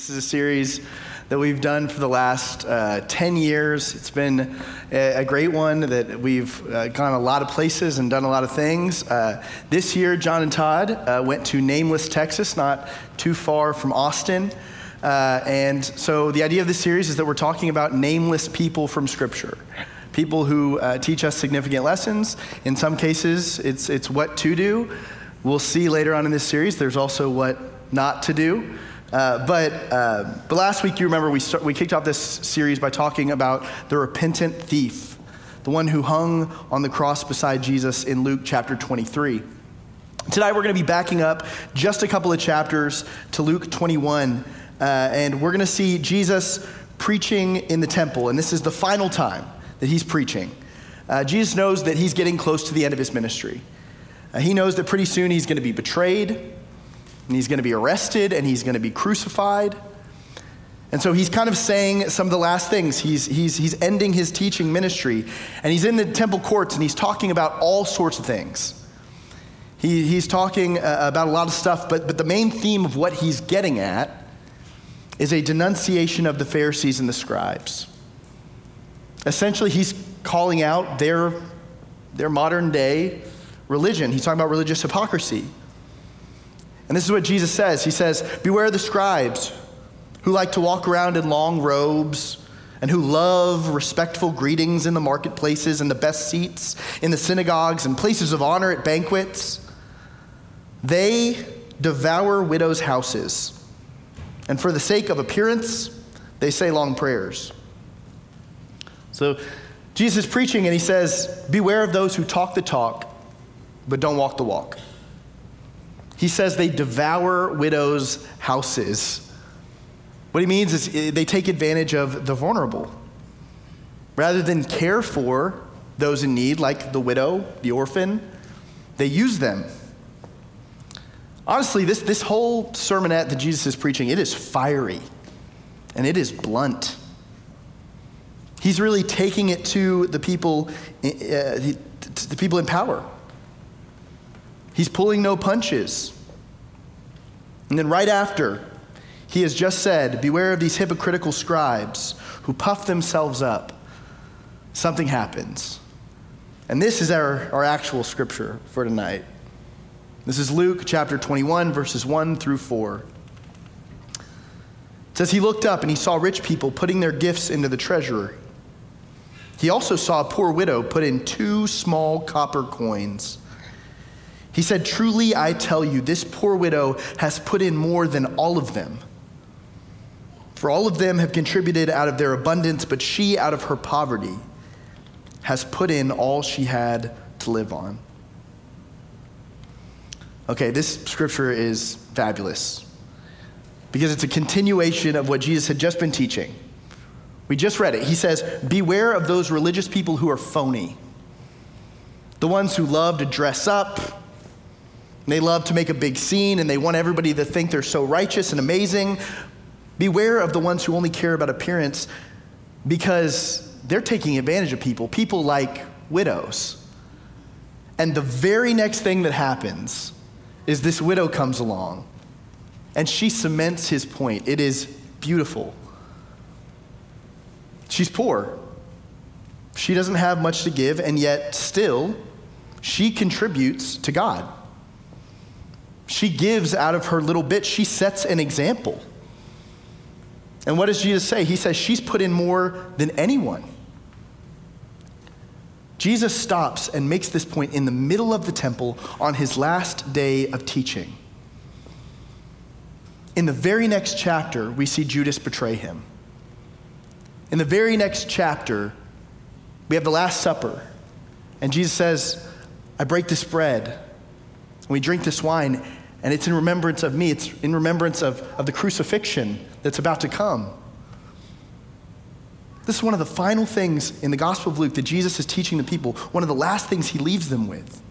This is a series that we've done for the last uh, 10 years. It's been a, great one that we've uh, gone a lot of places and done a lot of things. Uh, this year, John and Todd uh, went to Nameless, Texas, not too far from Austin. Uh, and so the idea of this series is that we're talking about nameless people from Scripture. People who uh, teach us significant lessons. In some cases, it's, it's what to do. We'll see later on in this series, there's also what not to do. Uh, but, uh, but last week, you remember, we, start, we kicked off this series by talking about the repentant thief, the one who hung on the cross beside Jesus in Luke chapter 23. Tonight, we're going to be backing up just a couple of chapters to Luke 21, uh, and we're going to see Jesus preaching in the temple, and this is the final time that he's preaching. Uh, Jesus knows that he's getting close to the end of his ministry. Uh, he knows that pretty soon he's going to be betrayed and he's going to be arrested and he's going to be crucified. And so he's kind of saying some of the last things. He's, he's, he's ending his teaching ministry, and he's in the temple courts and he's talking about all sorts of things. He, he's talking uh, about a lot of stuff, but, but the main theme of what he's getting at is a denunciation of the Pharisees and the scribes. Essentially, he's calling out their, their modern day religion. He's talking about religious hypocrisy. And this is what Jesus says He says, Beware the scribes who like to walk around in long robes and who love respectful greetings in the marketplaces and the best seats in the synagogues and places of honor at banquets. They devour widows' houses. And for the sake of appearance, they say long prayers. So Jesus is preaching and he says, Beware of those who talk the talk, but don't walk the walk. He says they devour widows' houses. What he means is eh, they take advantage of the vulnerable. Rather than care for those in need, like the widow, the orphan, they use them. Honestly, this, this whole sermonette that Jesus is preaching, it is fiery and it is blunt. He's really taking it to the people, uh, the people in power. He's pulling no punches. And then, right after, he has just said, Beware of these hypocritical scribes who puff themselves up. Something happens. And this is our, our actual scripture for tonight. This is Luke chapter 21, verses 1 through 4. It says, He looked up and he saw rich people putting their gifts into the treasury. He also saw a poor widow put in two small copper coins. He said, Truly I tell you, this poor widow has put in more than all of them. For all of them have contributed out of their abundance, but she, out of her poverty, has put in all she had to live on. Okay, this scripture is fabulous because it's a continuation of what Jesus had just been teaching. We just read it. He says, Beware of those religious people who are phony, the ones who love to dress up they love to make a big scene and they want everybody to think they're so righteous and amazing. Beware of the ones who only care about appearance because they're taking advantage of people, people like widows. And the very next thing that happens is this widow comes along and she cements his point. It is beautiful. She's poor. She doesn't have much to give, and yet still, she contributes to God. She gives out of her little bit, she sets an example. And what does Jesus say? He says she's put in more than anyone. Jesus stops and makes this point in the middle of the temple on his last day of teaching. In the very next chapter, we see Judas betray him. In the very next chapter, we have the Last Supper. And Jesus says, I break this bread, and we drink this wine, and it's in remembrance of me, it's in remembrance of, of the crucifixion that's about to come. This is one of the final things in the Gospel of Luke that Jesus is teaching the people, one of the last things he leaves them with.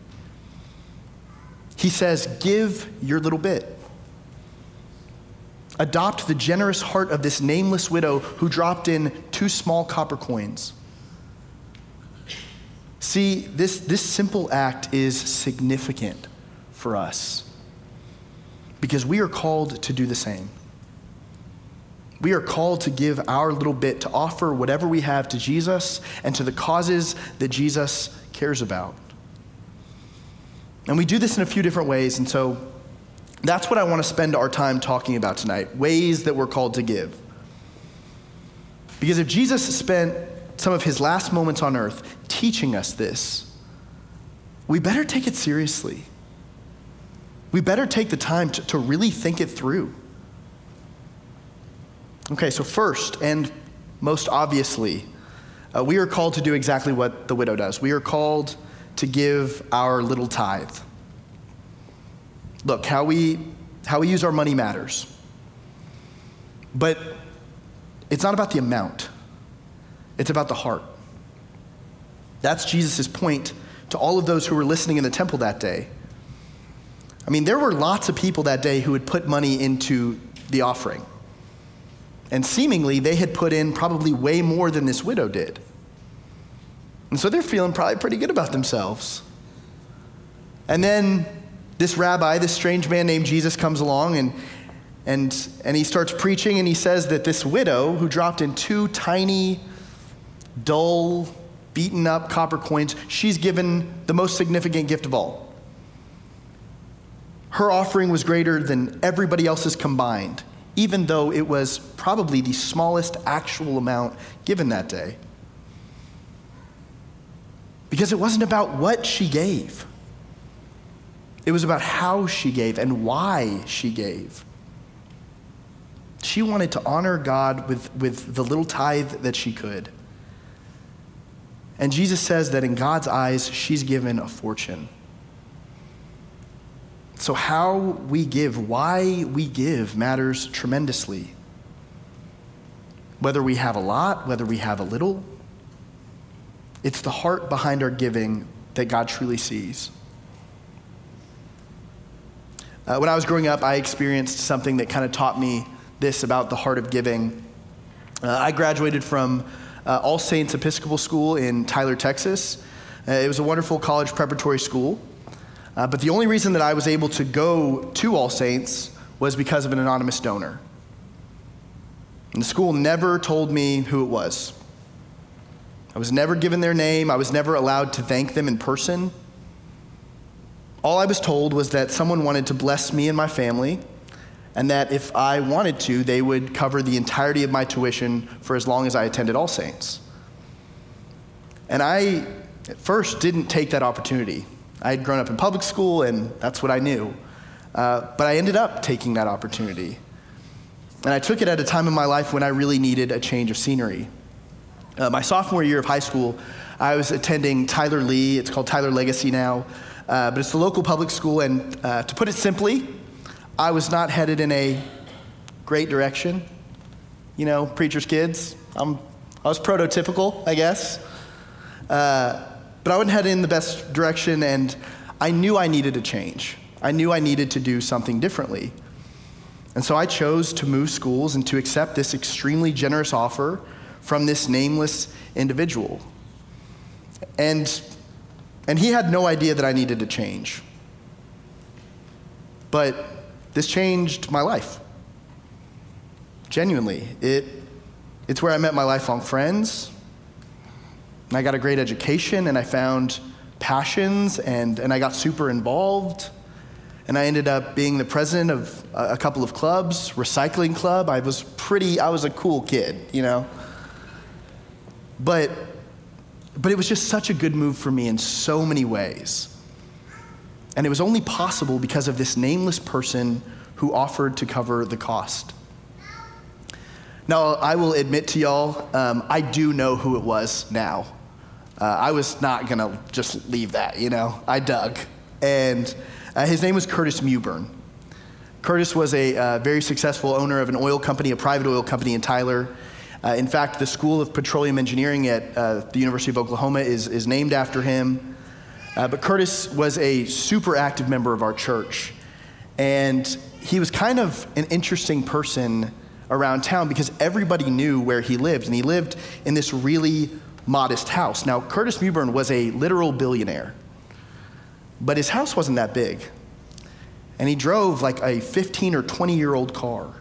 He says, Give your little bit. Adopt the generous heart of this nameless widow who dropped in two small copper coins. See, this, this simple act is significant for us because we are called to do the same. We are called to give our little bit, to offer whatever we have to Jesus and to the causes that Jesus cares about. And we do this in a few different ways, and so that's what I want to spend our time talking about tonight ways that we're called to give. Because if Jesus spent some of his last moments on earth teaching us this, we better take it seriously. We better take the time to, to really think it through. Okay, so first and most obviously, uh, we are called to do exactly what the widow does. We are called to give our little tithe. Look, how we, how we use our money matters. But it's not about the amount, it's about the heart. That's Jesus' point to all of those who were listening in the temple that day. I mean, there were lots of people that day who had put money into the offering. And seemingly, they had put in probably way more than this widow did. And so they're feeling probably pretty good about themselves. And then this rabbi, this strange man named Jesus, comes along and, and, and he starts preaching and he says that this widow who dropped in two tiny, dull, beaten up copper coins, she's given the most significant gift of all. Her offering was greater than everybody else's combined even though it was probably the smallest actual amount given that day. Because it wasn't about what she gave, it was about how she gave and why she gave. She wanted to honor God with, with the little tithe that she could. And Jesus says that in God's eyes, she's given a fortune. So, how we give, why we give, matters tremendously. Whether we have a lot, whether we have a little, it's the heart behind our giving that God truly sees. Uh, when I was growing up, I experienced something that kind of taught me this about the heart of giving. Uh, I graduated from uh, All Saints Episcopal School in Tyler, Texas. Uh, it was a wonderful college preparatory school. Uh, but the only reason that I was able to go to All Saints was because of an anonymous donor. And the school never told me who it was. I was never given their name, I was never allowed to thank them in person. All I was told was that someone wanted to bless me and my family, and that if I wanted to, they would cover the entirety of my tuition for as long as I attended All Saints. And I, at first, didn't take that opportunity. I had grown up in public school, and that's what I knew. Uh, but I ended up taking that opportunity. And I took it at a time in my life when I really needed a change of scenery. Uh, my sophomore year of high school, I was attending Tyler Lee. It's called Tyler Legacy now, uh, but it's the local public school. And uh, to put it simply, I was not headed in a great direction. You know, preacher's kids. I'm, I was prototypical, I guess. Uh, but I wasn't heading in the best direction, and I knew I needed a change. I knew I needed to do something differently. And so I chose to move schools and to accept this extremely generous offer from this nameless individual. And, and he had no idea that I needed to change. But this changed my life. Genuinely. It, it's where I met my lifelong friends. And I got a great education and I found passions and, and I got super involved. And I ended up being the president of a, couple of clubs, recycling club. I was pretty, I was a cool kid, you know. But, but it was just such a good move for me in so many ways. And it was only possible because of this nameless person who offered to cover the cost. Now, I will admit to y'all, um, I do know who it was now. Uh, I was not going to just leave that, you know. I dug. And uh, his name was Curtis Mewbourne. Curtis was a uh, very successful owner of an oil company, a private oil company in Tyler. Uh, in fact, the School of Petroleum Engineering at uh, the University of Oklahoma is, is named after him. Uh, but Curtis was a super active member of our church. And he was kind of an interesting person around town because everybody knew where he lived. And he lived in this really modest house. Now, Curtis Mewbourne was a literal billionaire, but his house wasn't that big. And he drove like a 15 or 20 year old car.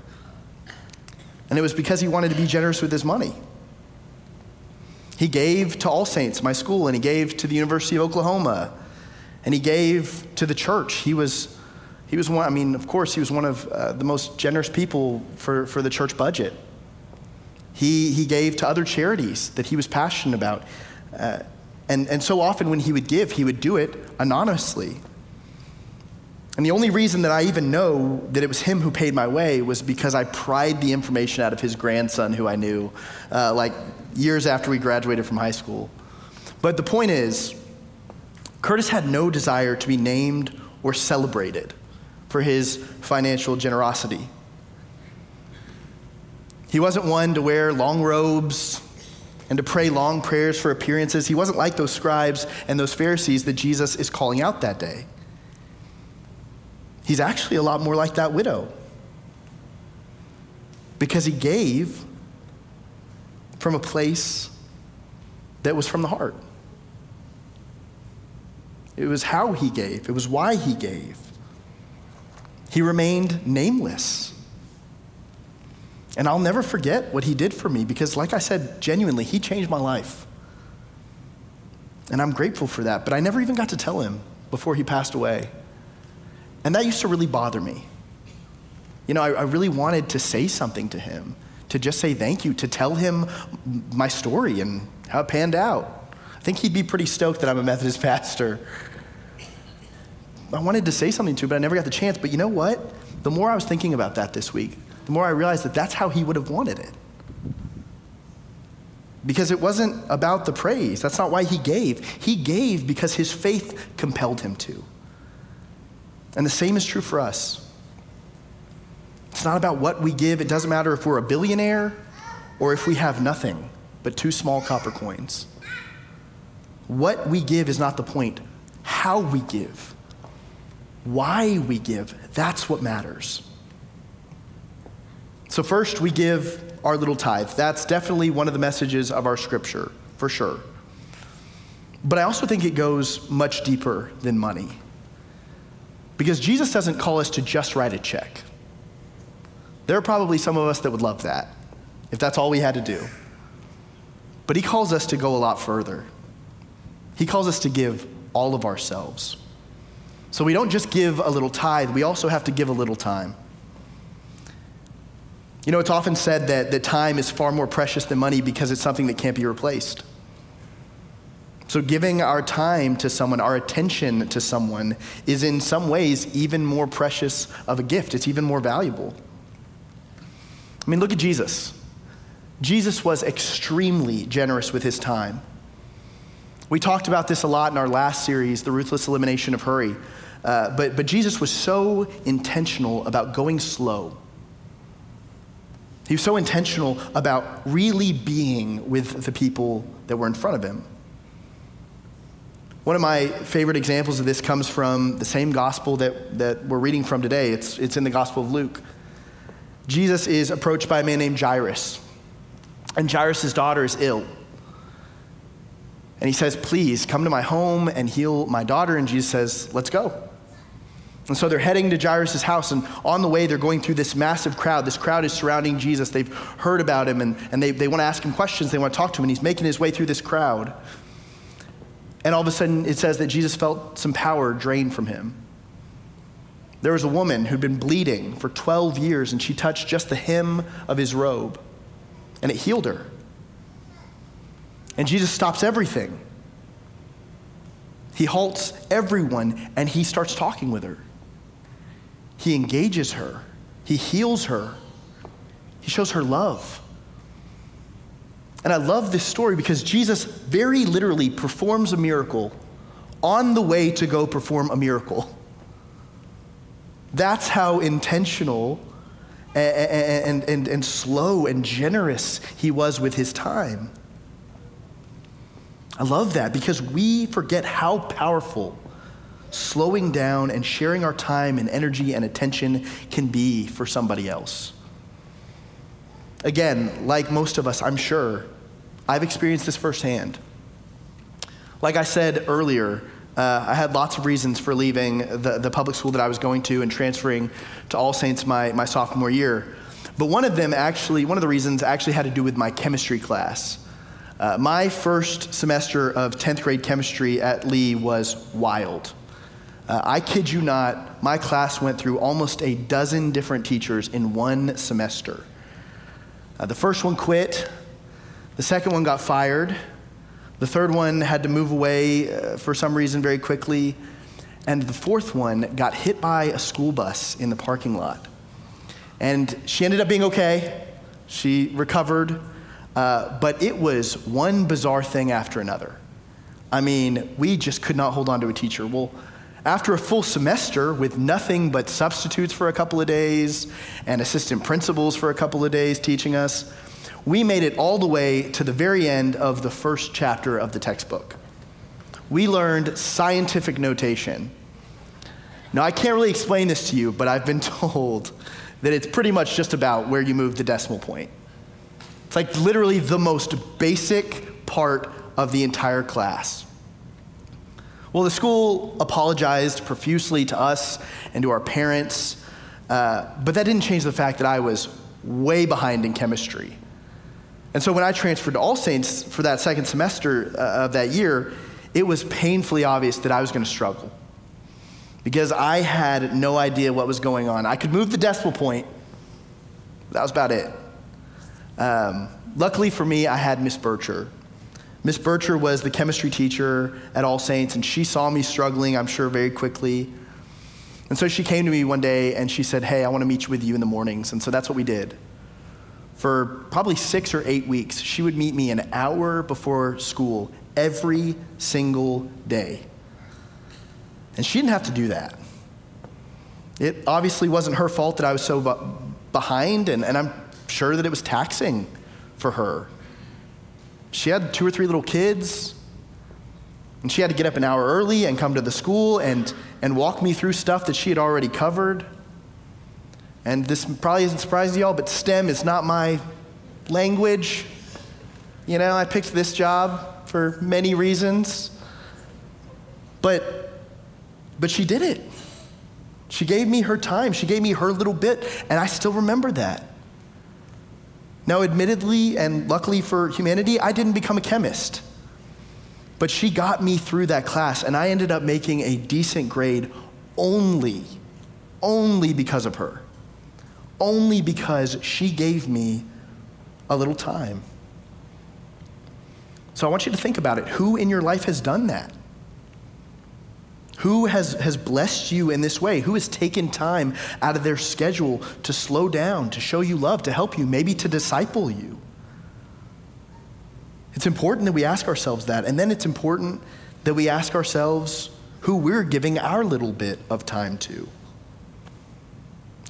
And it was because he wanted to be generous with his money. He gave to All Saints, my school, and he gave to the University of Oklahoma, and he gave to the church. He was, he was one, I mean, of course, he was one of uh, the most generous people for, for the church budget. He, he gave to other charities that he was passionate about. Uh, and, and so often when he would give, he would do it anonymously. And the only reason that I even know that it was him who paid my way was because I pried the information out of his grandson, who I knew, uh, like years after we graduated from high school. But the point is, Curtis had no desire to be named or celebrated for his financial generosity. He wasn't one to wear long robes and to pray long prayers for appearances. He wasn't like those scribes and those Pharisees that Jesus is calling out that day. He's actually a lot more like that widow because he gave from a place that was from the heart. It was how he gave, it was why he gave. He remained nameless. And I'll never forget what he did for me because, like I said, genuinely, he changed my life. And I'm grateful for that. But I never even got to tell him before he passed away. And that used to really bother me. You know, I, I really wanted to say something to him, to just say thank you, to tell him my story and how it panned out. I think he'd be pretty stoked that I'm a Methodist pastor. I wanted to say something to him, but I never got the chance. But you know what? The more I was thinking about that this week, the more I realized that that's how he would have wanted it. Because it wasn't about the praise. That's not why he gave. He gave because his faith compelled him to. And the same is true for us. It's not about what we give. It doesn't matter if we're a billionaire or if we have nothing but two small copper coins. What we give is not the point. How we give, why we give, that's what matters. So, first, we give our little tithe. That's definitely one of the messages of our scripture, for sure. But I also think it goes much deeper than money. Because Jesus doesn't call us to just write a check. There are probably some of us that would love that, if that's all we had to do. But he calls us to go a lot further. He calls us to give all of ourselves. So we don't just give a little tithe, we also have to give a little time. You know, it's often said that, that time is far more precious than money because it's something that can't be replaced. So, giving our time to someone, our attention to someone, is in some ways even more precious of a gift. It's even more valuable. I mean, look at Jesus. Jesus was extremely generous with his time. We talked about this a lot in our last series, The Ruthless Elimination of Hurry. Uh, but, but Jesus was so intentional about going slow he was so intentional about really being with the people that were in front of him. One of my favorite examples of this comes from the same gospel that, that we're reading from today. It's, it's in the Gospel of Luke. Jesus is approached by a man named Jairus, and Jairus' daughter is ill. And he says, Please come to my home and heal my daughter. And Jesus says, Let's go. And so they're heading to Jairus' house, and on the way, they're going through this massive crowd. This crowd is surrounding Jesus. They've heard about him, and, and they, they want to ask him questions. They want to talk to him, and he's making his way through this crowd. And all of a sudden, it says that Jesus felt some power drain from him. There was a woman who'd been bleeding for 12 years, and she touched just the hem of his robe, and it healed her. And Jesus stops everything. He halts everyone, and he starts talking with her. He engages her, He heals her, He shows her love. And I love this story because Jesus very literally performs a miracle on the way to go perform a miracle. That's how intentional and, and, and, and slow and generous he was with his time. I love that because we forget how powerful slowing down and sharing our time and energy and attention can be for somebody else. Again, like most of us, I'm sure, I've experienced this firsthand. Like I said earlier, uh, I had lots of reasons for leaving the, the public school that I was going to and transferring to All Saints my, my sophomore year. But one of them actually, one of the reasons actually had to do with my chemistry class. Uh, my first semester of 10th grade chemistry at Lee was wild. Uh, I kid you not, my class went through almost a dozen different teachers in one semester. Uh, the first one quit, the second one got fired, the third one had to move away uh, for some reason very quickly, and the fourth one got hit by a school bus in the parking lot. And she ended up being okay. She recovered. Uh, but it was one bizarre thing after another. I mean, we just could not hold on to a teacher. Well, after a full semester with nothing but substitutes for a couple of days and assistant principals for a couple of days teaching us, we made it all the way to the very end of the first chapter of the textbook. We learned scientific notation. Now, I can't really explain this to you, but I've been told that it's pretty much just about where you move the decimal point. It's like literally the most basic part of the entire class. Well, the school apologized profusely to us and to our parents, uh, but that didn't change the fact that I was way behind in chemistry. And so when I transferred to All Saints for that second semester uh, of that year, it was painfully obvious that I was going to struggle because I had no idea what was going on. I could move the decimal point, that was about it. Um, luckily for me, I had Miss Bircher. Miss Bircher was the chemistry teacher at All Saints, and she saw me struggling, I'm sure, very quickly. And so she came to me one day and she said, Hey, I want to meet with you in the mornings. And so that's what we did. For probably six or eight weeks, she would meet me an hour before school every single day. And she didn't have to do that. It obviously wasn't her fault that I was so behind, and, and I'm sure that it was taxing for her. She had two or three little kids, and she had to get up an hour early and come to the school and, and walk me through stuff that she had already covered. And this probably isn't surprising to y'all, but STEM is not my language. You know, I picked this job for many reasons. But but she did it. She gave me her time, she gave me her little bit, and I still remember that. Now, admittedly, and luckily for humanity, I didn't become a chemist. But she got me through that class, and I ended up making a decent grade only, only because of her. Only because she gave me a little time. So I want you to think about it. Who in your life has done that? Who has, has blessed you in this way? Who has taken time out of their schedule to slow down, to show you love, to help you, maybe to disciple you? It's important that we ask ourselves that. And then it's important that we ask ourselves who we're giving our little bit of time to.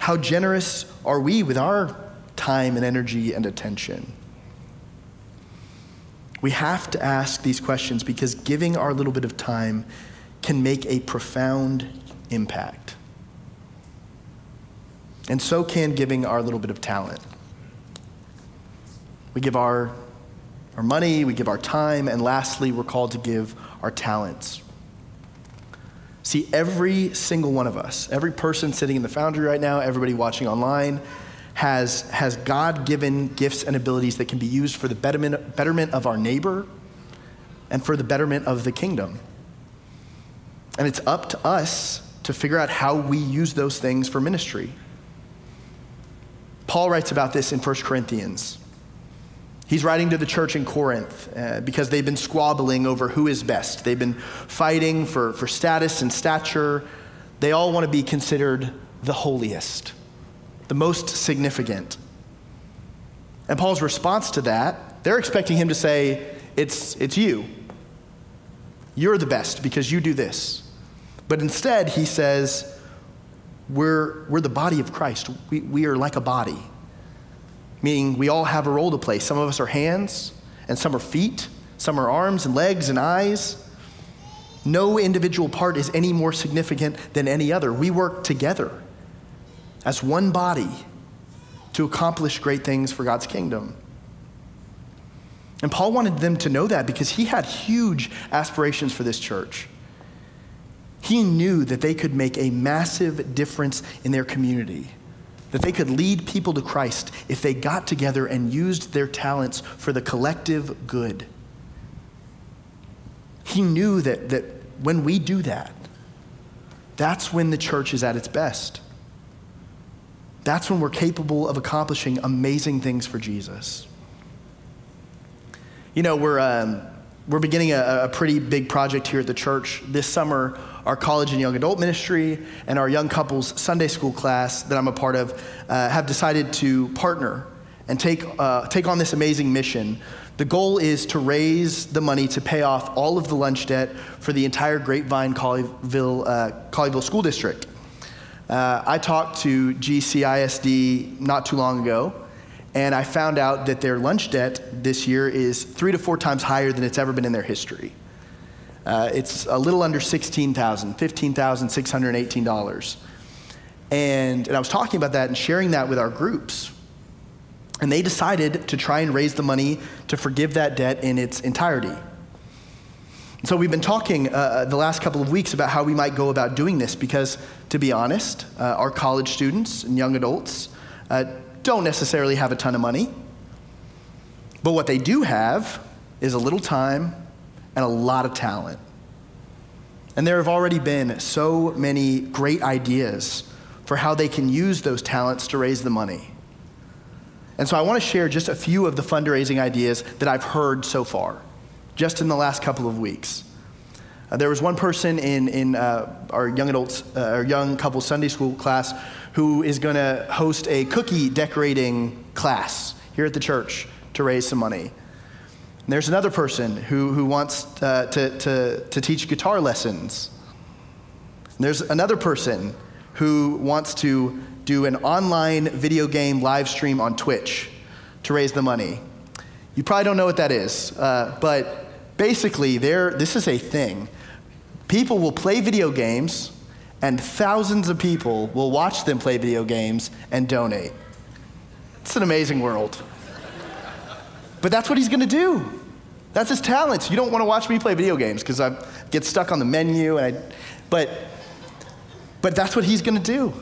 How generous are we with our time and energy and attention? We have to ask these questions because giving our little bit of time can make a profound impact. And so can giving our little bit of talent. We give our, our money, we give our time, and lastly, we're called to give our talents. See, every single one of us, every person sitting in the foundry right now, everybody watching online, has, has God given gifts and abilities that can be used for the betterment, betterment of our neighbor and for the betterment of the kingdom. And it's up to us to figure out how we use those things for ministry. Paul writes about this in 1 Corinthians. He's writing to the church in Corinth uh, because they've been squabbling over who is best. They've been fighting for, for status and stature. They all want to be considered the holiest, the most significant. And Paul's response to that, they're expecting him to say, It's, it's you. You're the best because you do this. But instead, he says, we're, we're the body of Christ. We, we are like a body, meaning we all have a role to play. Some of us are hands, and some are feet, some are arms and legs and eyes. No individual part is any more significant than any other. We work together as one body to accomplish great things for God's kingdom. And Paul wanted them to know that because he had huge aspirations for this church. He knew that they could make a massive difference in their community. that they could lead people to Christ if they got together and used their talents for the collective good. He knew that, that when we do that, that's when the church is at its best. That's when we're capable of accomplishing amazing things for Jesus. You know, we're, um, we're beginning a, a pretty big project here at the church. This summer, our college and young adult ministry and our young couples Sunday school class that I'm a part of uh, have decided to partner and take, uh, take on this amazing mission. The goal is to raise the money to pay off all of the lunch debt for the entire Grapevine Colleyville, uh, Colleyville School District. Uh, I talked to GCISD not too long ago, and I found out that their lunch debt this year is three to four times higher than it's ever been in their history. Uh, it's a little under $16,000, $15,618. And, and I was talking about that and sharing that with our groups. And they decided to try and raise the money to forgive that debt in its entirety. So we've been talking uh, the last couple of weeks about how we might go about doing this because, to be honest, uh, our college students and young adults uh, don't necessarily have a ton of money. But what they do have is a little time and a lot of talent. And there have already been so many great ideas for how they can use those talents to raise the money. And so I want to share just a few of the fundraising ideas that I've heard so far, just in the last couple of weeks. Uh, there was one person in, in uh, our young adults, uh, our young couple Sunday school class who is going to host a cookie decorating class here at the church to raise some money. And there's another person who, who wants uh, to, to, to teach guitar lessons. And there's another person who wants to do an online video game live stream on Twitch to raise the money. You probably don't know what that is, uh, but basically, there, this is a thing. People will play video games, and thousands of people will watch them play video games and donate. It's an amazing world. But that's what he's going to do. That's his talent. You don't want to watch me play video games because I get stuck on the menu. And I, but, but that's what he's going to do.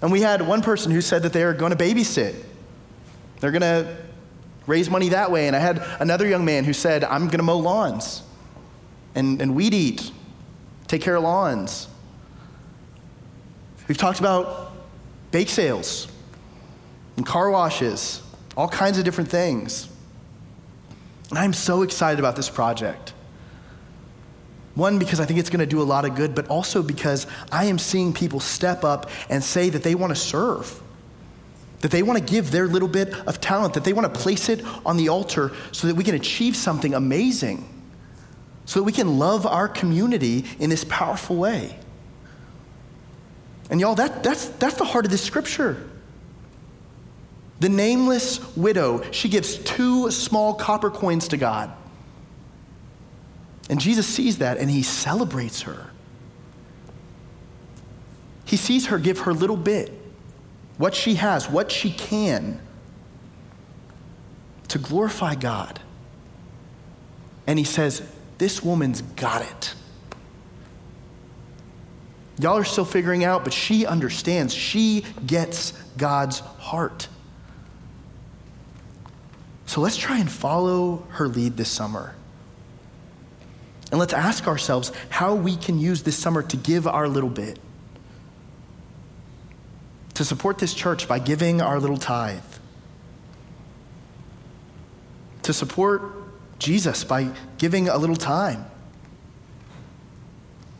And we had one person who said that they are going to babysit. They're going to raise money that way. And I had another young man who said, I'm going to mow lawns and, and weed eat, take care of lawns. We've talked about bake sales and car washes, all kinds of different things. And I'm so excited about this project. One, because I think it's going to do a lot of good, but also because I am seeing people step up and say that they want to serve, that they want to give their little bit of talent, that they want to place it on the altar so that we can achieve something amazing, so that we can love our community in this powerful way. And y'all, that, that's, that's the heart of this scripture. The nameless widow, she gives two small copper coins to God. And Jesus sees that and he celebrates her. He sees her give her little bit, what she has, what she can, to glorify God. And he says, This woman's got it. Y'all are still figuring out, but she understands. She gets God's heart. So let's try and follow her lead this summer. And let's ask ourselves how we can use this summer to give our little bit. To support this church by giving our little tithe. To support Jesus by giving a little time.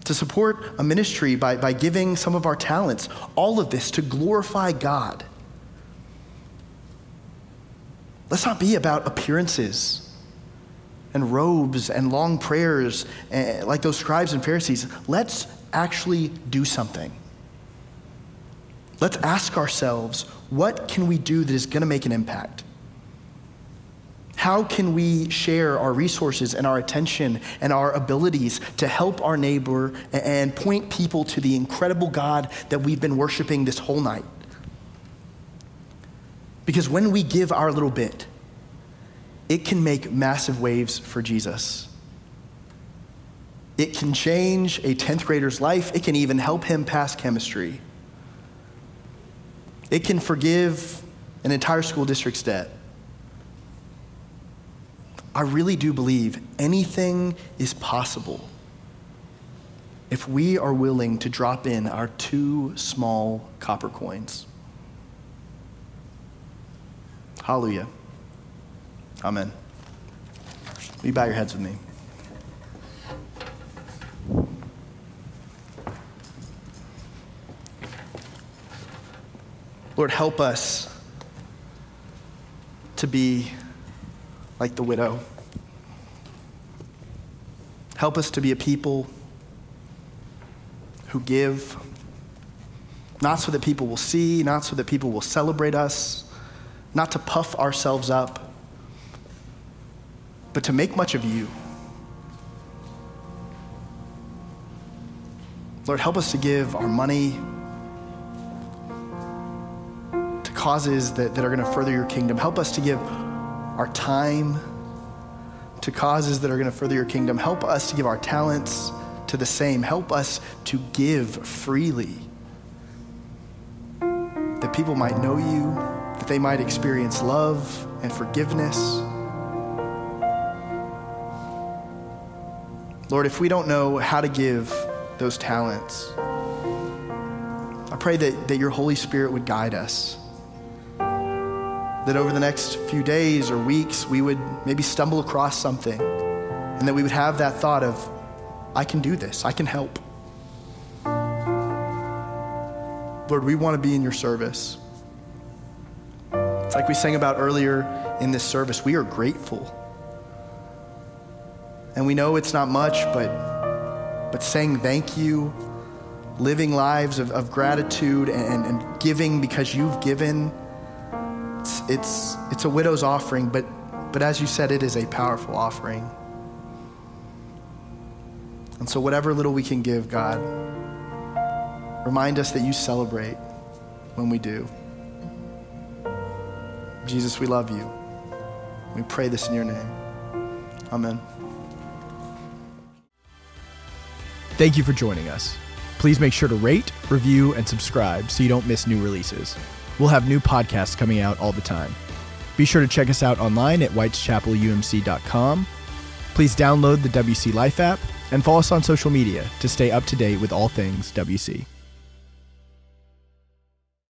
To support a ministry by, by giving some of our talents. All of this to glorify God. Let's not be about appearances and robes and long prayers eh, like those scribes and Pharisees. Let's actually do something. Let's ask ourselves what can we do that is going to make an impact? How can we share our resources and our attention and our abilities to help our neighbor and point people to the incredible God that we've been worshiping this whole night? Because when we give our little bit, it can make massive waves for Jesus. It can change a 10th grader's life. It can even help him pass chemistry. it can forgive an entire school district's debt. I really do believe anything is possible if we are willing to drop in our two small copper coins. Hallelujah. Amen. Will you bow your heads with me? Lord, help us to be like the widow. Help us to be a people who give, not so that people will see, not so that people will celebrate us, not to puff ourselves up, but to make much of you. Lord, help us to give our money to causes that, that are going to further your kingdom. Help us to give our time to causes that are going to further your kingdom. Help us to give our talents to the same. Help us to give freely that people might know you, that they might experience love and forgiveness. Lord, if we don't know how to give those talents, I pray that, that your Holy Spirit would guide us that over the next few days or weeks, we would maybe stumble across something and that we would have that thought of, I can do this, I can help. Lord, we want to be in your service. Like we sang about earlier in this service. We are grateful. And we know it's not much, but, but saying thank you, living lives of, of gratitude and, and giving because you've given it's, it's, it's a widow's offering, but, but as you said, it is a powerful offering. And so, whatever little we can give, God, remind us that you celebrate when we do. Jesus, we love you. We pray this in your name. Amen. Thank you for joining us. Please make sure to rate, review, and subscribe so you don't miss new releases. We'll have new podcasts coming out all the time. Be sure to check us out online at whiteschapelumc.com. Please download the WC Life app and follow us on social media to stay up to date with all things WC.